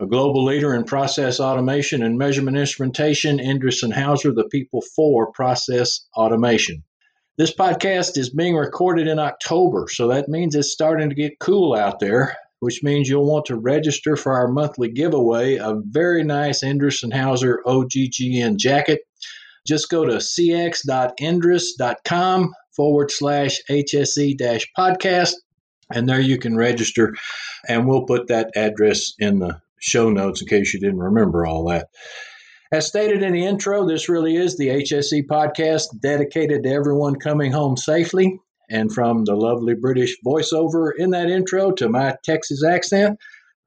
A global leader in process automation and measurement instrumentation, Endress Hauser, the people for process automation. This podcast is being recorded in October, so that means it's starting to get cool out there, which means you'll want to register for our monthly giveaway, a very nice Endress Hauser OGGN jacket. Just go to cx.endress.com forward slash HSE dash podcast, and there you can register, and we'll put that address in the show notes in case you didn't remember all that. As stated in the intro, this really is the HSE podcast dedicated to everyone coming home safely. And from the lovely British voiceover in that intro to my Texas accent,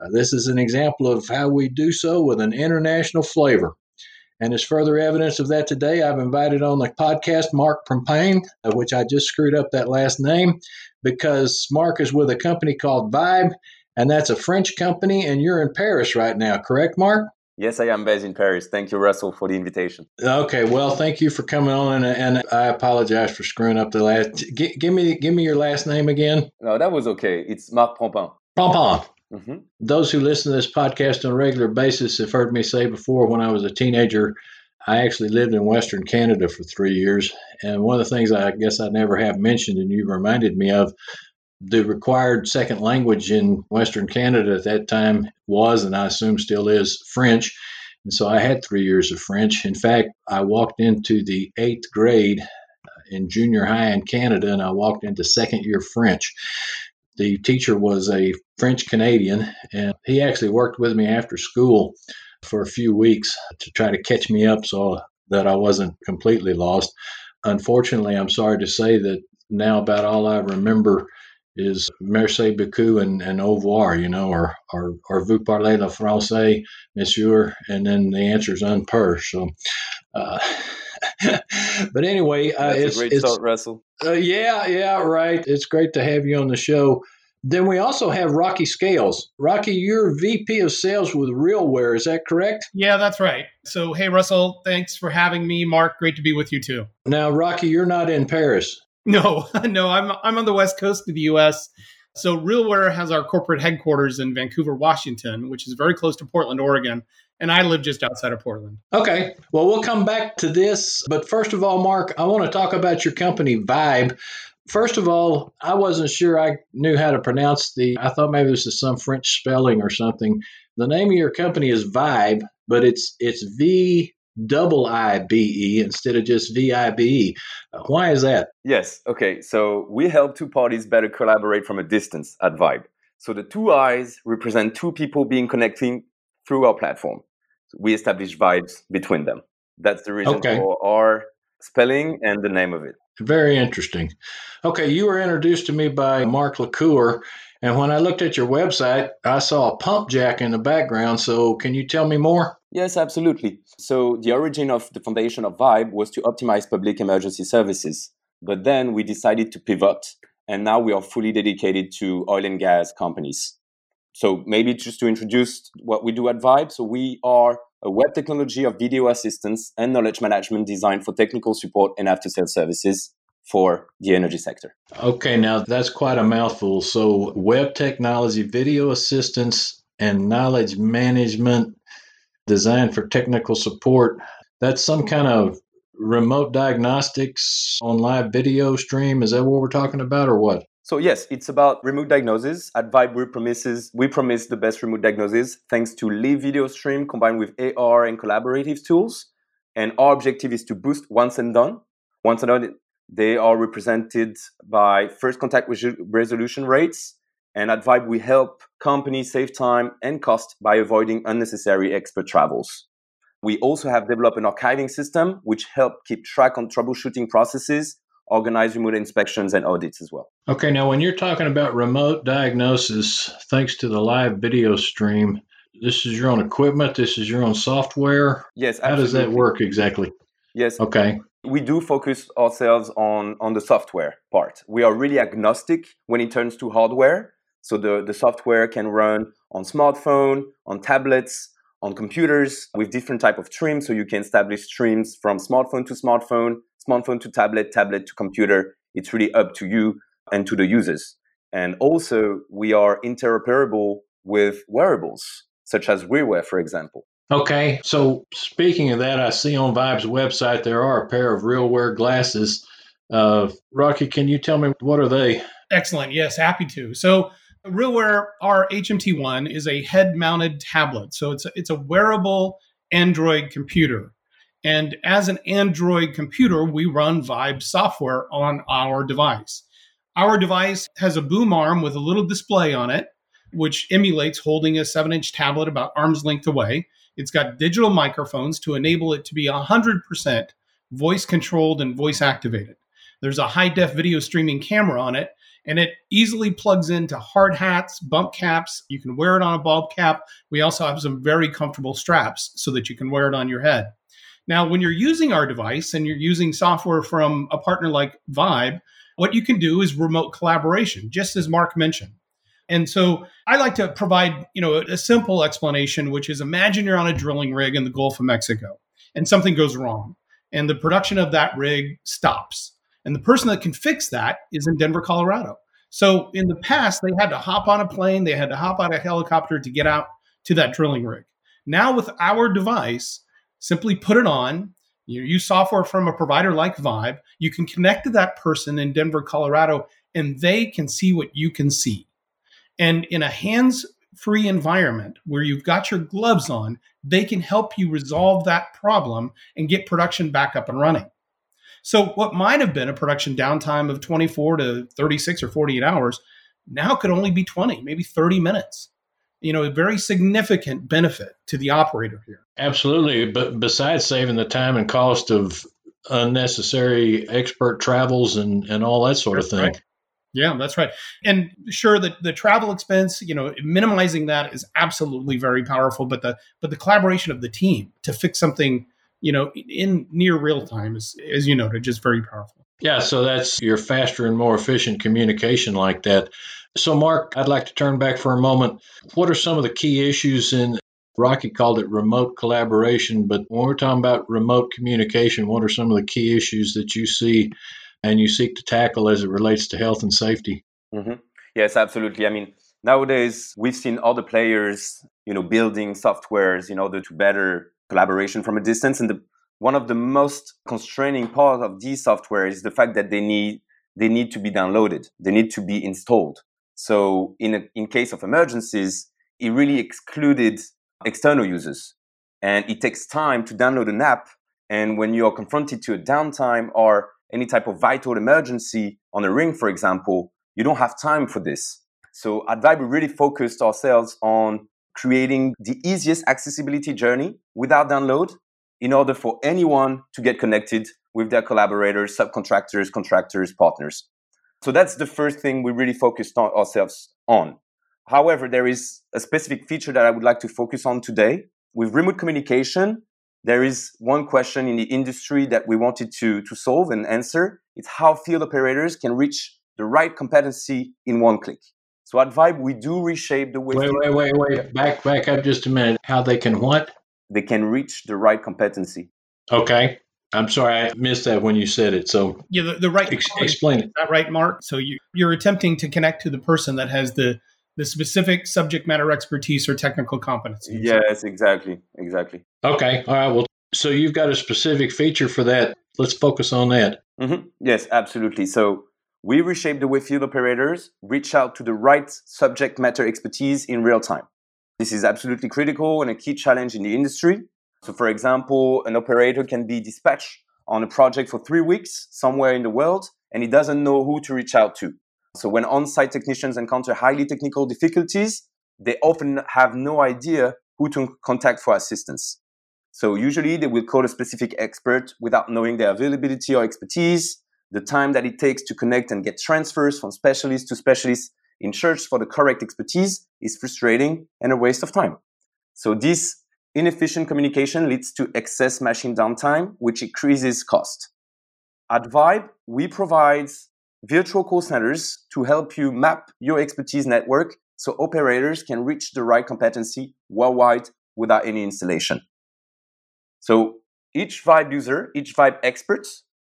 uh, this is an example of how we do so with an international flavor. And as further evidence of that today, I've invited on the podcast Marc Prompane, of which I just screwed up that last name, because Marc is with a company called Viibe, and that's a French company, and you're in Paris right now, correct, Marc? Yes, I am based in Paris. Thank you, Russell, for the invitation. Okay, well, thank you for coming on, and, and I apologize for screwing up the last. G- give me, give me your last name again. No, that was okay. It's Marc Prempain. Prempain. Mm-hmm. Those who listen to this podcast on a regular basis have heard me say before. When I was a teenager, I actually lived in Western Canada for three years, and one of the things I guess I never have mentioned, and you reminded me of, the required second language in Western Canada at that time was, and I assume still is, French. And so I had three years of French. In fact, I walked into the eighth grade uh, in junior high in Canada, and I walked into second year French. The teacher was a French Canadian, and he actually worked with me after school for a few weeks to try to catch me up so that I wasn't completely lost. Unfortunately, I'm sorry to say that now about all I remember is merci beaucoup and, and au revoir, you know, or, or, or vous parlez le français, monsieur, and then the answer is un per. So, uh, but anyway, uh, it's a great it's, start, Russell. Uh, yeah, yeah, right. It's great to have you on the show. Then we also have Rocky Scales. Rocky, you're VP of Sales with RealWear. Is that correct? Yeah, that's right. So, hey, Russell, thanks for having me. Marc, great to be with you too. Now, Rocky, you're not in Paris. No, no, I'm I'm on the west coast of the U.S. So RealWear has our corporate headquarters in Vancouver, Washington, which is very close to Portland, Oregon, and I live just outside of Portland. Okay, well we'll come back to this, but first of all, Marc, I want to talk about your company Viibe. First of all, I wasn't sure I knew how to pronounce the. I thought maybe this is some French spelling or something. The name of your company is Viibe, but it's it's V double I B E instead of just V I B E. Why is that? Yes. Okay. So we help two parties better collaborate from a distance at Viibe. So the two eyes represent two people being connecting through our platform. So we establish vibes between them. That's the reason okay. for our spelling and the name of it. Very interesting. Okay, you were introduced to me by Mark LaCour, and when I looked at your website, I saw a pump jack in the background. So, can you tell me more? Yes, absolutely. So, the origin of the foundation of Viibe was to optimize public emergency services. But then we decided to pivot, and now we are fully dedicated to oil and gas companies. So, maybe just to introduce what we do at Viibe. So, we are a web technology of video assistance and knowledge management designed for technical support and after sales services for the energy sector. Okay, now that's quite a mouthful. So, web technology, video assistance, and knowledge management designed for technical support. That's some kind of remote diagnostics on live video stream. Is that what we're talking about, or what? So yes, it's about remote diagnosis. At Viibe, we promises we promise the best remote diagnosis thanks to live video stream combined with AR and collaborative tools. And our objective is to boost once and done. Once and done, they are represented by first contact resolution rates. And at Viibe, we help companies save time and cost by avoiding unnecessary expert travels. We also have developed an archiving system which help keep track on troubleshooting processes organize remote inspections and audits as well. Okay, now when you're talking about remote diagnosis, thanks to the live video stream, this is your own equipment. This is your own software. Yes. How does that work exactly? Yes. Okay. We do focus ourselves on on the software part. We are really agnostic when it turns to hardware. So the, the software can run on smartphone, on tablets, on computers with different type of streams. So you can establish streams from smartphone to smartphone, smartphone to tablet, tablet to computer. It's really up to you and to the users. And also we are interoperable with wearables such as RealWear, for example. Okay, so speaking of that, I see on Viibe's website there are a pair of RealWear glasses. Uh, Rocky, can you tell me what are they? Excellent. Yes, happy to. So RealWear our HMT1 is a head-mounted tablet. So it's a, it's a wearable Android computer. And as an Android computer, we run Viibe software on our device. Our device has a boom arm with a little display on it, which emulates holding a seven inch tablet about arm's length away. It's got digital microphones to enable it to be 100% voice controlled and voice activated. There's a high def video streaming camera on it, and it easily plugs into hard hats, bump caps. You can wear it on a bald cap. We also have some very comfortable straps so that you can wear it on your head. Now, when you're using our device and you're using software from a partner like Viibe, what you can do is remote collaboration, just as Marc mentioned. And so I like to provide, you know, a simple explanation, which is imagine you're on a drilling rig in the Gulf of Mexico and something goes wrong and the production of that rig stops. And the person that can fix that is in Denver, Colorado. So in the past, they had to hop on a plane, they had to hop on a helicopter to get out to that drilling rig. Now with our device, simply put it on, you use software from a provider like Viibe, you can connect to that person in Denver, Colorado, and they can see what you can see. And in a hands free environment where you've got your gloves on, they can help you resolve that problem and get production back up and running. So, what might have been a production downtime of 24 to 36 or 48 hours now could only be 20, maybe 30 minutes. You know, a very significant benefit to the operator here. Absolutely. But besides saving the time and cost of unnecessary expert travels and, and all that sort of thing. Right. Yeah, that's right. And sure that the travel expense, you know, minimizing that is absolutely very powerful, but the but the collaboration of the team to fix something, you know, in near real time is as you noted just very powerful. Yeah, so that's your faster and more efficient communication like that. So Marc, I'd like to turn back for a moment. What are some of the key issues in Rocky called it remote collaboration, but when we're talking about remote communication, what are some of the key issues that you see and you seek to tackle as it relates to health and safety. Mm-hmm. Yes, absolutely. I mean, nowadays we've seen other players, you know, building softwares in order to better collaboration from a distance. And the, one of the most constraining part of these software is the fact that they need they need to be downloaded. They need to be installed. So in a, in case of emergencies, it really excluded external users, and it takes time to download an app. And when you are confronted to a downtime or any type of vital emergency on a ring, for example, you don't have time for this. So at Viibe, we really focused ourselves on creating the easiest accessibility journey without download in order for anyone to get connected with their collaborators, subcontractors, contractors, partners. So that's the first thing we really focused on ourselves on. However, there is a specific feature that I would like to focus on today. With remote communication, there is one question in the industry that we wanted to, to solve and answer. It's how field operators can reach the right competency in one click. So at Viibe, we do reshape the way. Wait, wait, wait, wait. Back, back up just a minute. How they can what? They can reach the right competency. Okay. I'm sorry, I missed that when you said it. So yeah, the, the right. Ex- explain it. Is that right, Marc? So you, you're attempting to connect to the person that has the the specific subject matter expertise or technical competency. Yes, exactly, exactly. Okay, all right. Well, so you've got a specific feature for that. Let's focus on that. Mm-hmm. Yes, absolutely. So we reshape the way field operators reach out to the right subject matter expertise in real time. This is absolutely critical and a key challenge in the industry. So, for example, an operator can be dispatched on a project for three weeks somewhere in the world and he doesn't know who to reach out to. So when on-site technicians encounter highly technical difficulties, they often have no idea who to contact for assistance. So usually they will call a specific expert without knowing their availability or expertise, the time that it takes to connect and get transfers from specialist to specialist in search for the correct expertise is frustrating and a waste of time. So this inefficient communication leads to excess machine downtime, which increases cost. At Viibe, we provide virtual call centers to help you map your expertise network so operators can reach the right competency worldwide without any installation. So each Viibe user, each Viibe expert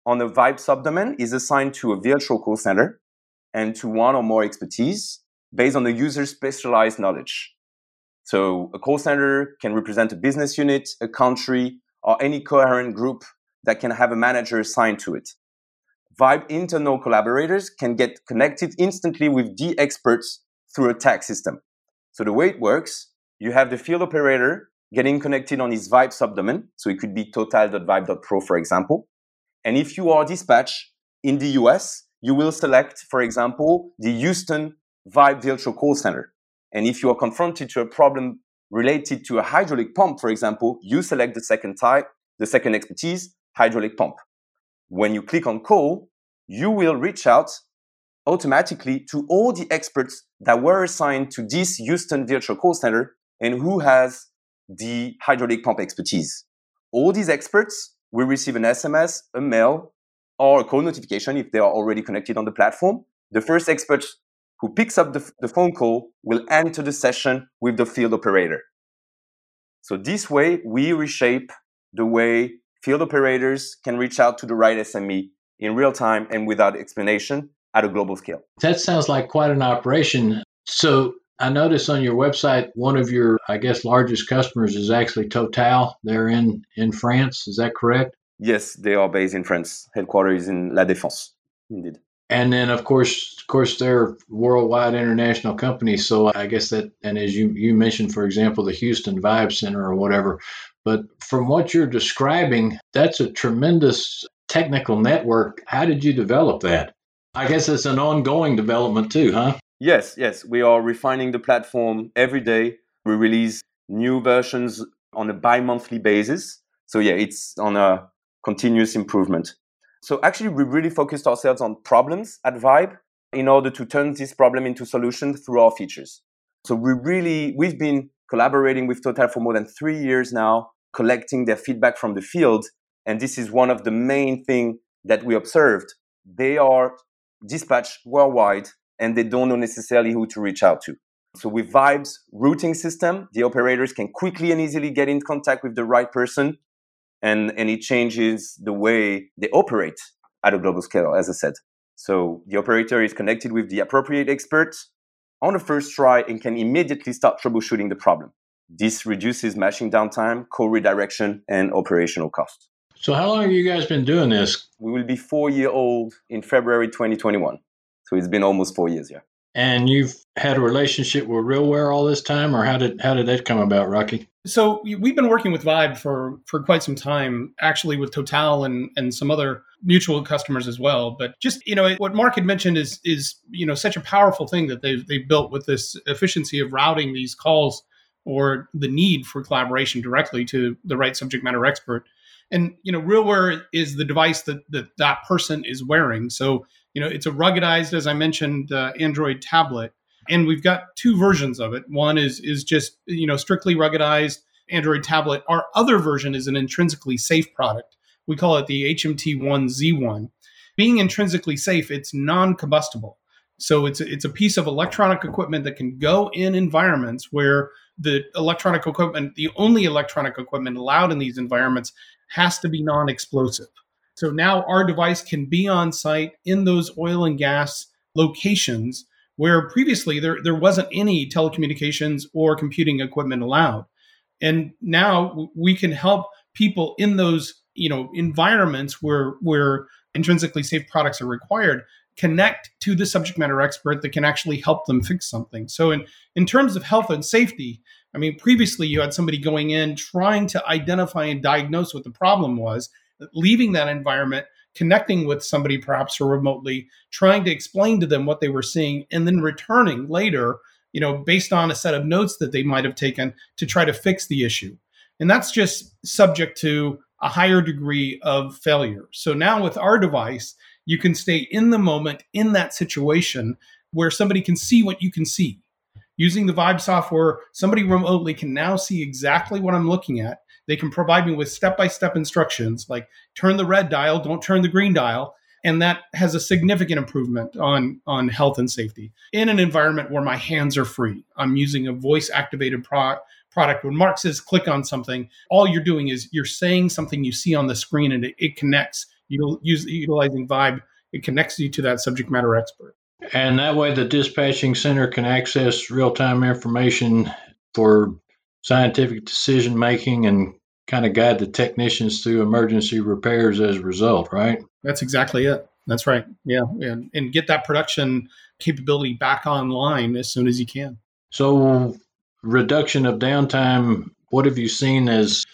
on a Viibe subdomain is assigned to a virtual call center and to one or more expertise based on the user's specialized knowledge. So a call center can represent a business unit, a country, or any coherent group that can have a manager assigned to it. Viibe internal collaborators can get connected instantly with the experts through a tag system. So the way it works, you have the field operator getting connected on his Viibe subdomain. So it could be total.vibe.pro, for example. And if you are dispatch in the US, you will select, for example, the Houston Viibe virtual call center. And if you are confronted to a problem related to a hydraulic pump, for example, you select the second type, the second expertise, hydraulic pump. When you click on call, you will reach out automatically to all the experts that were assigned to this Houston virtual call center and who has the hydraulic pump expertise. All these experts will receive an SMS, a mail, or a call notification if they are already connected on the platform. The first expert who picks up the, the phone call will enter the session with the field operator. So this way, we reshape the way field operators can reach out to the right SME in real time and without explanation at a global scale. That sounds like quite an operation. So I noticed on your website one of your, I guess, largest customers is actually Total. They're in in France. Is that correct? Yes, they are based in France. Headquarters in La Défense. Indeed. And then, of course, of course, they're worldwide international companies. So I guess that, and as you you mentioned, for example, the Houston Viibe Center or whatever. But from what you're describing, that's a tremendous technical network. How did you develop that? I guess it's an ongoing development too, huh? Yes, yes. We are refining the platform every day. We release new versions on a bi monthly basis. So, yeah, it's on a continuous improvement. So, actually, we really focused ourselves on problems at Viibe in order to turn this problem into solutions through our features. So, we really, we've been collaborating with Total for more than three years now, collecting their feedback from the field. And this is one of the main things that we observed. They are dispatched worldwide and they don't know necessarily who to reach out to. So with Viibe's routing system, the operators can quickly and easily get in contact with the right person and, and it changes the way they operate at a global scale, as I said. So the operator is connected with the appropriate expert on the first try and can immediately start troubleshooting the problem. This reduces machine downtime, call redirection, and operational costs. So how long have you guys been doing this? We will be four year old in February 2021. So it's been almost four years, yeah. And you've had a relationship with RealWear all this time, or how did how did that come about, Rocky? So we've been working with Viibe for for quite some time, actually with Total and and some other mutual customers as well. But just you know what Marc had mentioned is is you know such a powerful thing that they've they've built with this efficiency of routing these calls or the need for collaboration directly to the right subject matter expert. And you know, RealWear is the device that that, that person is wearing. So you know, it's a ruggedized, as I mentioned, uh, Android tablet, and we've got two versions of it. One is is just you know strictly ruggedized Android tablet. Our other version is an intrinsically safe product. We call it the HMT1Z1. Being intrinsically safe, it's non-combustible. So it's it's a piece of electronic equipment that can go in environments where the electronic equipment, the only electronic equipment allowed in these environments, has to be non-explosive. So now our device can be on site in those oil and gas locations where previously there, there wasn't any telecommunications or computing equipment allowed. And now we can help people in those you know environments where where intrinsically safe products are required connect to the subject matter expert that can actually help them fix something. So in in terms of health and safety, I mean previously you had somebody going in trying to identify and diagnose what the problem was leaving that environment, connecting with somebody perhaps or remotely, trying to explain to them what they were seeing, and then returning later, you know, based on a set of notes that they might have taken to try to fix the issue. And that's just subject to a higher degree of failure. So now with our device, you can stay in the moment in that situation where somebody can see what you can see. Using the Viibe software, somebody remotely can now see exactly what I'm looking at. They can provide me with step by step instructions like turn the red dial, don't turn the green dial. And that has a significant improvement on, on health and safety in an environment where my hands are free. I'm using a voice activated pro- product. When Marc says click on something, all you're doing is you're saying something you see on the screen and it, it connects. You use utilizing Viibe, it connects you to that subject matter expert. And that way, the dispatching center can access real time information for scientific decision making and kind of guide the technicians through emergency repairs as a result, right? That's exactly it. That's right. Yeah. And, and get that production capability back online as soon as you can. So, reduction of downtime, what have you seen as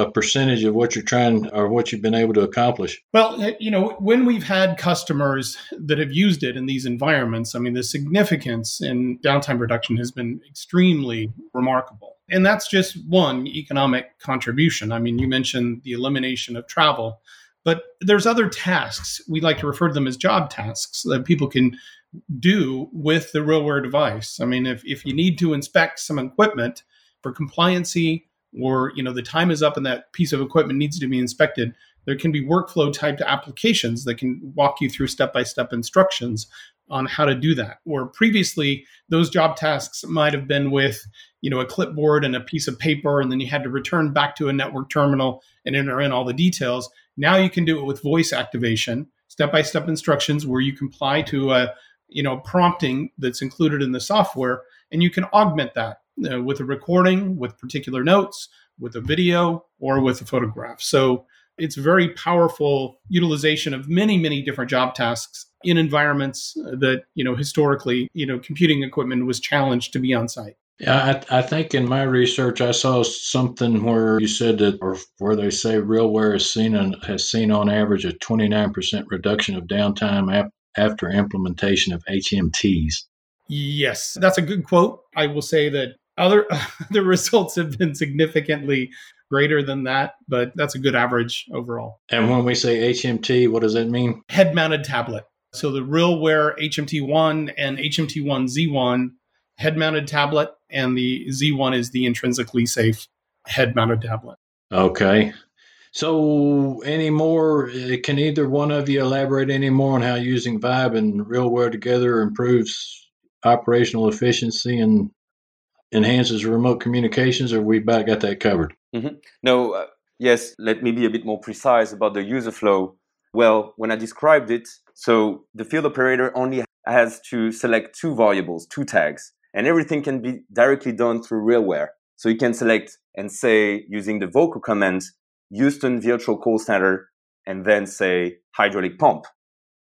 a percentage of what you're trying or what you've been able to accomplish? Well, eh, you know, when we've had customers that have used it in these environments, I mean, the significance in downtime reduction has been extremely remarkable. And that's just one economic contribution. I mean, you mentioned the elimination of travel, but there's other tasks. We like to refer to them as job tasks that people can do with the real world device. I mean, if, if you need to inspect some equipment for compliancy or you know the time is up and that piece of equipment needs to be inspected there can be workflow type applications that can walk you through step by step instructions on how to do that. Or previously those job tasks might have been with you know a clipboard and a piece of paper and then you had to return back to a network terminal and enter in all the details. Now you can do it with voice activation step by step instructions where you comply to a you know prompting that's included in the software and you can augment that uh, with a recording, with particular notes, with a video, or with a photograph. So it's very powerful utilization of many, many different job tasks in environments that, you know, historically, you know, computing equipment was challenged to be on site. Yeah, I, I, think in my research I saw something where you said that, or where they say RealWear has seen an, has seen on average a 29% reduction of downtime ap- after implementation of HMTs. Yes, that's a good quote. I will say that other the results have been significantly greater than that, but that's a good average overall. And when we say HMT, what does that mean? Head mounted tablet. So the RealWear HMT1 and HMT1Z1 head mounted tablet, and the Z1 is the intrinsically safe head mounted tablet. Okay. So, any more? Eh, can either one of you elaborate any more on how using Viibe and RealWear together improves operational efficiency and enhances remote communications, or we about got that covered? Mm-hmm. No, uh, yes, let me be a bit more precise about the user flow. Well, when I described it, so the field operator only has to select two variables, two tags, and everything can be directly done through RealWear. So you can select and say, using the vocal command, Houston Virtual Call Center, and then say hydraulic pump,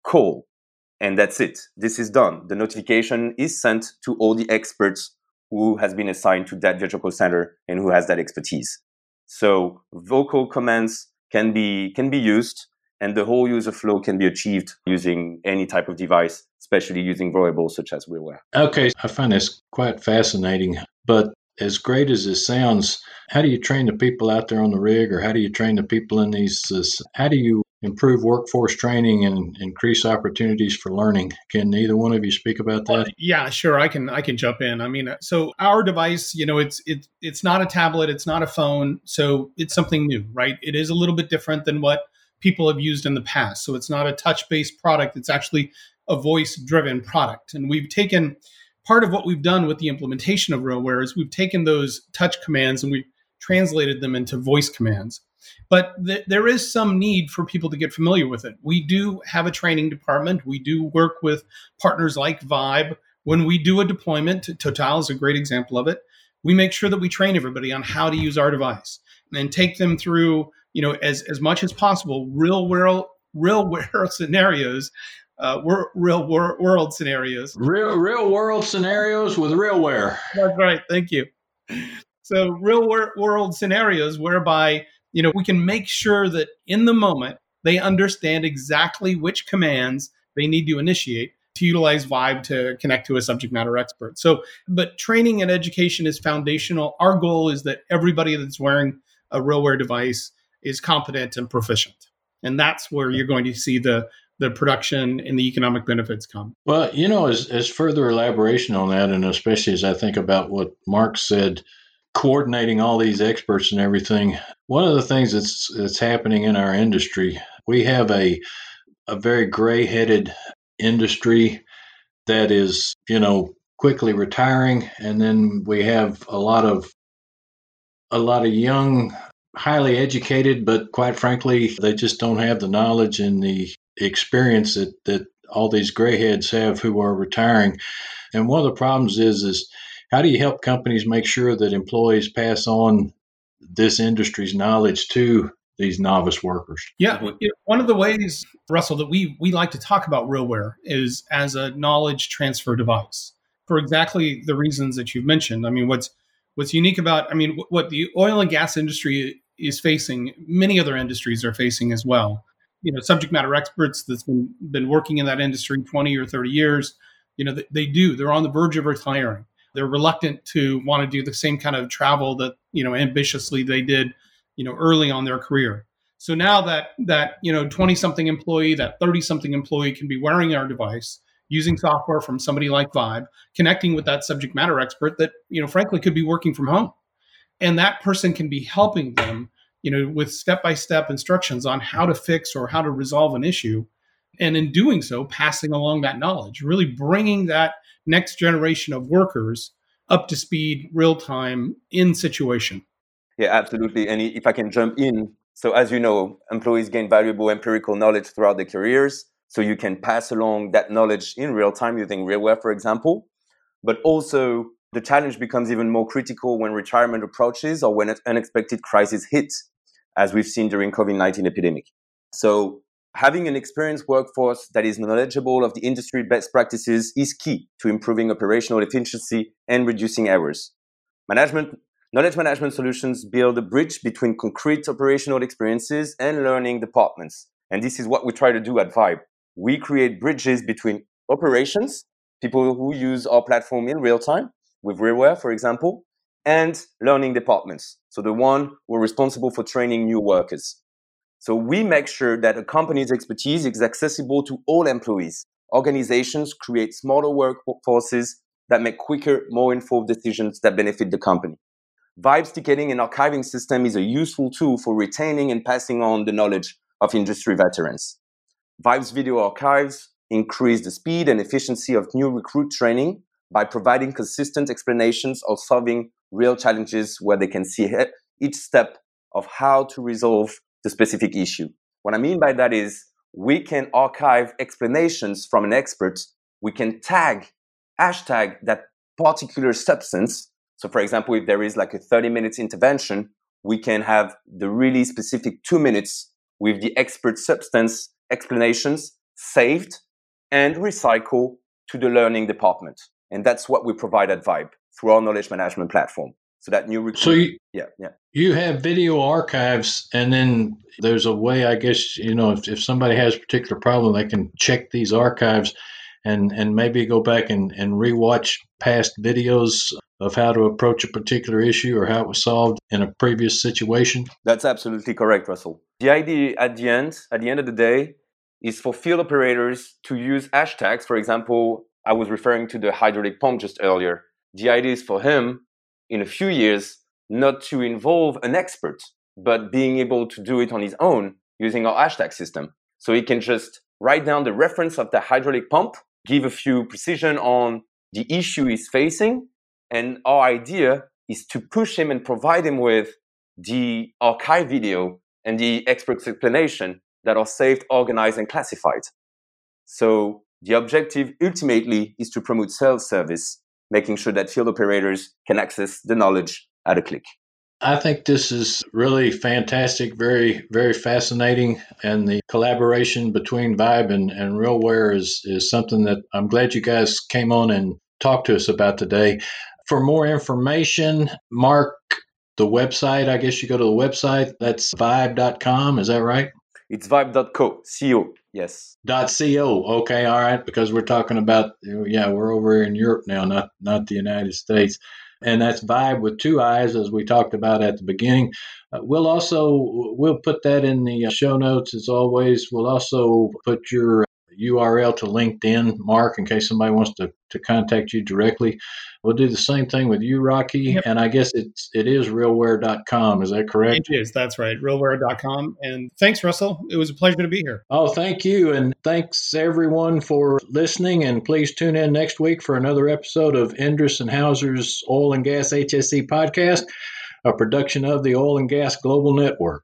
call. And that's it. This is done. The notification is sent to all the experts who has been assigned to that virtual center and who has that expertise. So vocal commands can be can be used and the whole user flow can be achieved using any type of device, especially using variables such as RealWear. Okay, I find this quite fascinating. But as great as it sounds, how do you train the people out there on the rig, or how do you train the people in these? How do you improve workforce training and increase opportunities for learning. Can either one of you speak about that? yeah, sure. I can. I can jump in. I mean, so our device, you know, it's it's it's not a tablet, it's not a phone, so it's something new, right? It is a little bit different than what people have used in the past. So it's not a touch-based product; it's actually a voice-driven product, and we've taken. Part of what we've done with the implementation of RealWear is we've taken those touch commands and we've translated them into voice commands. But th- there is some need for people to get familiar with it. We do have a training department. We do work with partners like Viibe. When we do a deployment, Total is a great example of it. We make sure that we train everybody on how to use our device and take them through, you know, as, as much as possible, real world, real world scenarios uh, real wor- world scenarios. Real real world scenarios with RealWear. That's right. Thank you. So real wor- world scenarios whereby you know, we can make sure that in the moment they understand exactly which commands they need to initiate to utilize Viibe to connect to a subject matter expert. So, but training and education is foundational. Our goal is that everybody that's wearing a RealWear device is competent and proficient. And that's where you're going to see the the production and the economic benefits come. Well, you know, as, as further elaboration on that, and especially as I think about what Marc said, coordinating all these experts and everything, one of the things that's that's happening in our industry, we have a a very gray-headed industry that is, you know, quickly retiring, and then we have a lot of a lot of young highly educated, but quite frankly, they just don't have the knowledge and the experience that, that all these grayheads have who are retiring. And one of the problems is is how do you help companies make sure that employees pass on this industry's knowledge to these novice workers? Yeah, one of the ways, Russell, that we we like to talk about RealWear is as a knowledge transfer device for exactly the reasons that you've mentioned. I mean, what's what's unique about, I mean, what the oil and gas industry is facing, many other industries are facing as well. You know, subject matter experts that's been been working in that industry 20 or 30 years, you know, they, they do. They're on the verge of retiring. They're reluctant to want to do the same kind of travel that, you know, ambitiously they did, you know, early on their career. So now that that, you know, 20 something employee, that 30 something employee can be wearing our device, using software from somebody like Viibe, connecting with that subject matter expert that, you know, frankly could be working from home and that person can be helping them you know with step-by-step instructions on how to fix or how to resolve an issue and in doing so passing along that knowledge really bringing that next generation of workers up to speed real time in situation yeah absolutely and if i can jump in so as you know employees gain valuable empirical knowledge throughout their careers so you can pass along that knowledge in real time using RealWear for example but also the challenge becomes even more critical when retirement approaches or when an unexpected crisis hits, as we've seen during COVID-19 epidemic. So having an experienced workforce that is knowledgeable of the industry best practices is key to improving operational efficiency and reducing errors. Management, knowledge management solutions build a bridge between concrete operational experiences and learning departments. And this is what we try to do at Viibe. We create bridges between operations, people who use our platform in real time, with RealWear, for example, and learning departments. So the one who are responsible for training new workers. So we make sure that a company's expertise is accessible to all employees. Organizations create smaller workforces that make quicker, more informed decisions that benefit the company. Viibe's ticketing and archiving system is a useful tool for retaining and passing on the knowledge of industry veterans. Viibe's video archives increase the speed and efficiency of new recruit training by providing consistent explanations of solving real challenges where they can see each step of how to resolve the specific issue. What I mean by that is we can archive explanations from an expert. We can tag, hashtag that particular substance. So, for example, if there is like a 30 minutes intervention, we can have the really specific two minutes with the expert substance explanations saved and recycle to the learning department. And that's what we provide at Viibe through our knowledge management platform. So that new recruit, so you, yeah, yeah. You have video archives, and then there's a way, I guess, you know, if, if somebody has a particular problem, they can check these archives and and maybe go back and, and rewatch past videos of how to approach a particular issue or how it was solved in a previous situation. That's absolutely correct, Russell. The idea at the end, at the end of the day, is for field operators to use hashtags, for example, I was referring to the hydraulic pump just earlier. The idea is for him in a few years not to involve an expert, but being able to do it on his own using our hashtag system. So he can just write down the reference of the hydraulic pump, give a few precision on the issue he's facing. And our idea is to push him and provide him with the archive video and the expert's explanation that are saved, organized, and classified. So the objective ultimately is to promote self service, making sure that field operators can access the knowledge at a click. I think this is really fantastic, very, very fascinating. And the collaboration between Viibe and, and RealWear is, is something that I'm glad you guys came on and talked to us about today. For more information, Marc, the website, I guess you go to the website, that's vibe.com. Is that right? It's viibe.co, CO. Yes. Dot co. Okay, all right. Because we're talking about yeah, we're over in Europe now, not not the United States, and that's Viibe with two eyes, as we talked about at the beginning. Uh, we'll also we'll put that in the uh, show notes as always. We'll also put your URL to LinkedIn, Marc, in case somebody wants to, to contact you directly. We'll do the same thing with you, Rocky. Yep. And I guess it's it is realwear.com. Is that correct? It is. That's right. Realwear.com. And thanks, Russell. It was a pleasure to be here. Oh, thank you. And thanks everyone for listening. And please tune in next week for another episode of Endress and Hauser's Oil and Gas HSE podcast, a production of the Oil and Gas Global Network.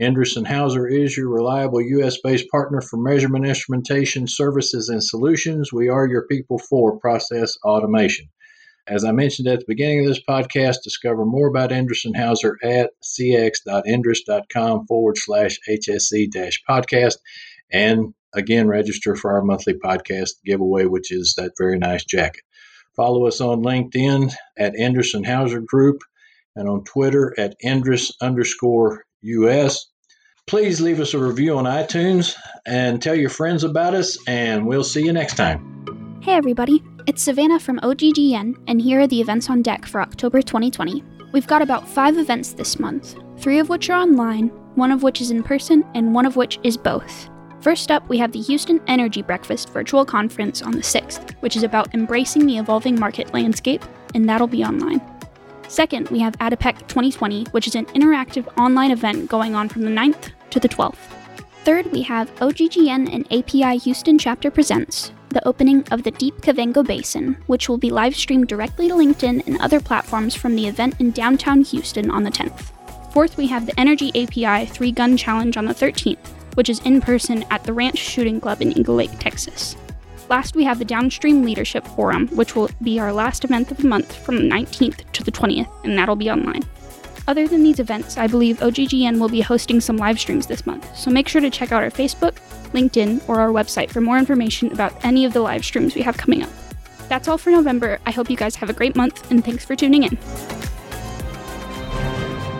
Endress and Hauser is your reliable U.S. based partner for measurement instrumentation services and solutions. We are your people for process automation. As I mentioned at the beginning of this podcast, discover more about Endress and Hauser at cx.endress.com forward slash HSE dash podcast. And again, register for our monthly podcast giveaway, which is that very nice jacket. Follow us on LinkedIn at Endress and Hauser Group and on Twitter at Endress underscore US. Please leave us a review on iTunes and tell your friends about us, and we'll see you next time. Hey, everybody. It's Savannah from OGGN, and here are the events on deck for October 2020. We've got about five events this month, three of which are online, one of which is in person, and one of which is both. First up, we have the Houston Energy Breakfast virtual conference on the 6th, which is about embracing the evolving market landscape, and that'll be online. Second, we have ADIPEC 2020, which is an interactive online event going on from the 9th to the 12th. Third, we have OGGN and API Houston Chapter Presents, the opening of the Deep Kavango Basin, which will be live streamed directly to LinkedIn and other platforms from the event in downtown Houston on the 10th. Fourth, we have the Energy API 3 Gun Challenge on the 13th, which is in person at the Ranch Shooting Club in Eagle Lake, Texas. Last, we have the Downstream Leadership Forum, which will be our last event of the month from the 19th to the 20th, and that'll be online. Other than these events, I believe OGGN will be hosting some live streams this month, so make sure to check out our Facebook, LinkedIn, or our website for more information about any of the live streams we have coming up. That's all for November. I hope you guys have a great month, and thanks for tuning in.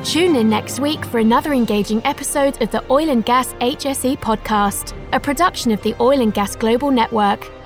Tune in next week for another engaging episode of the Oil and Gas HSE podcast, a production of the Oil and Gas Global Network.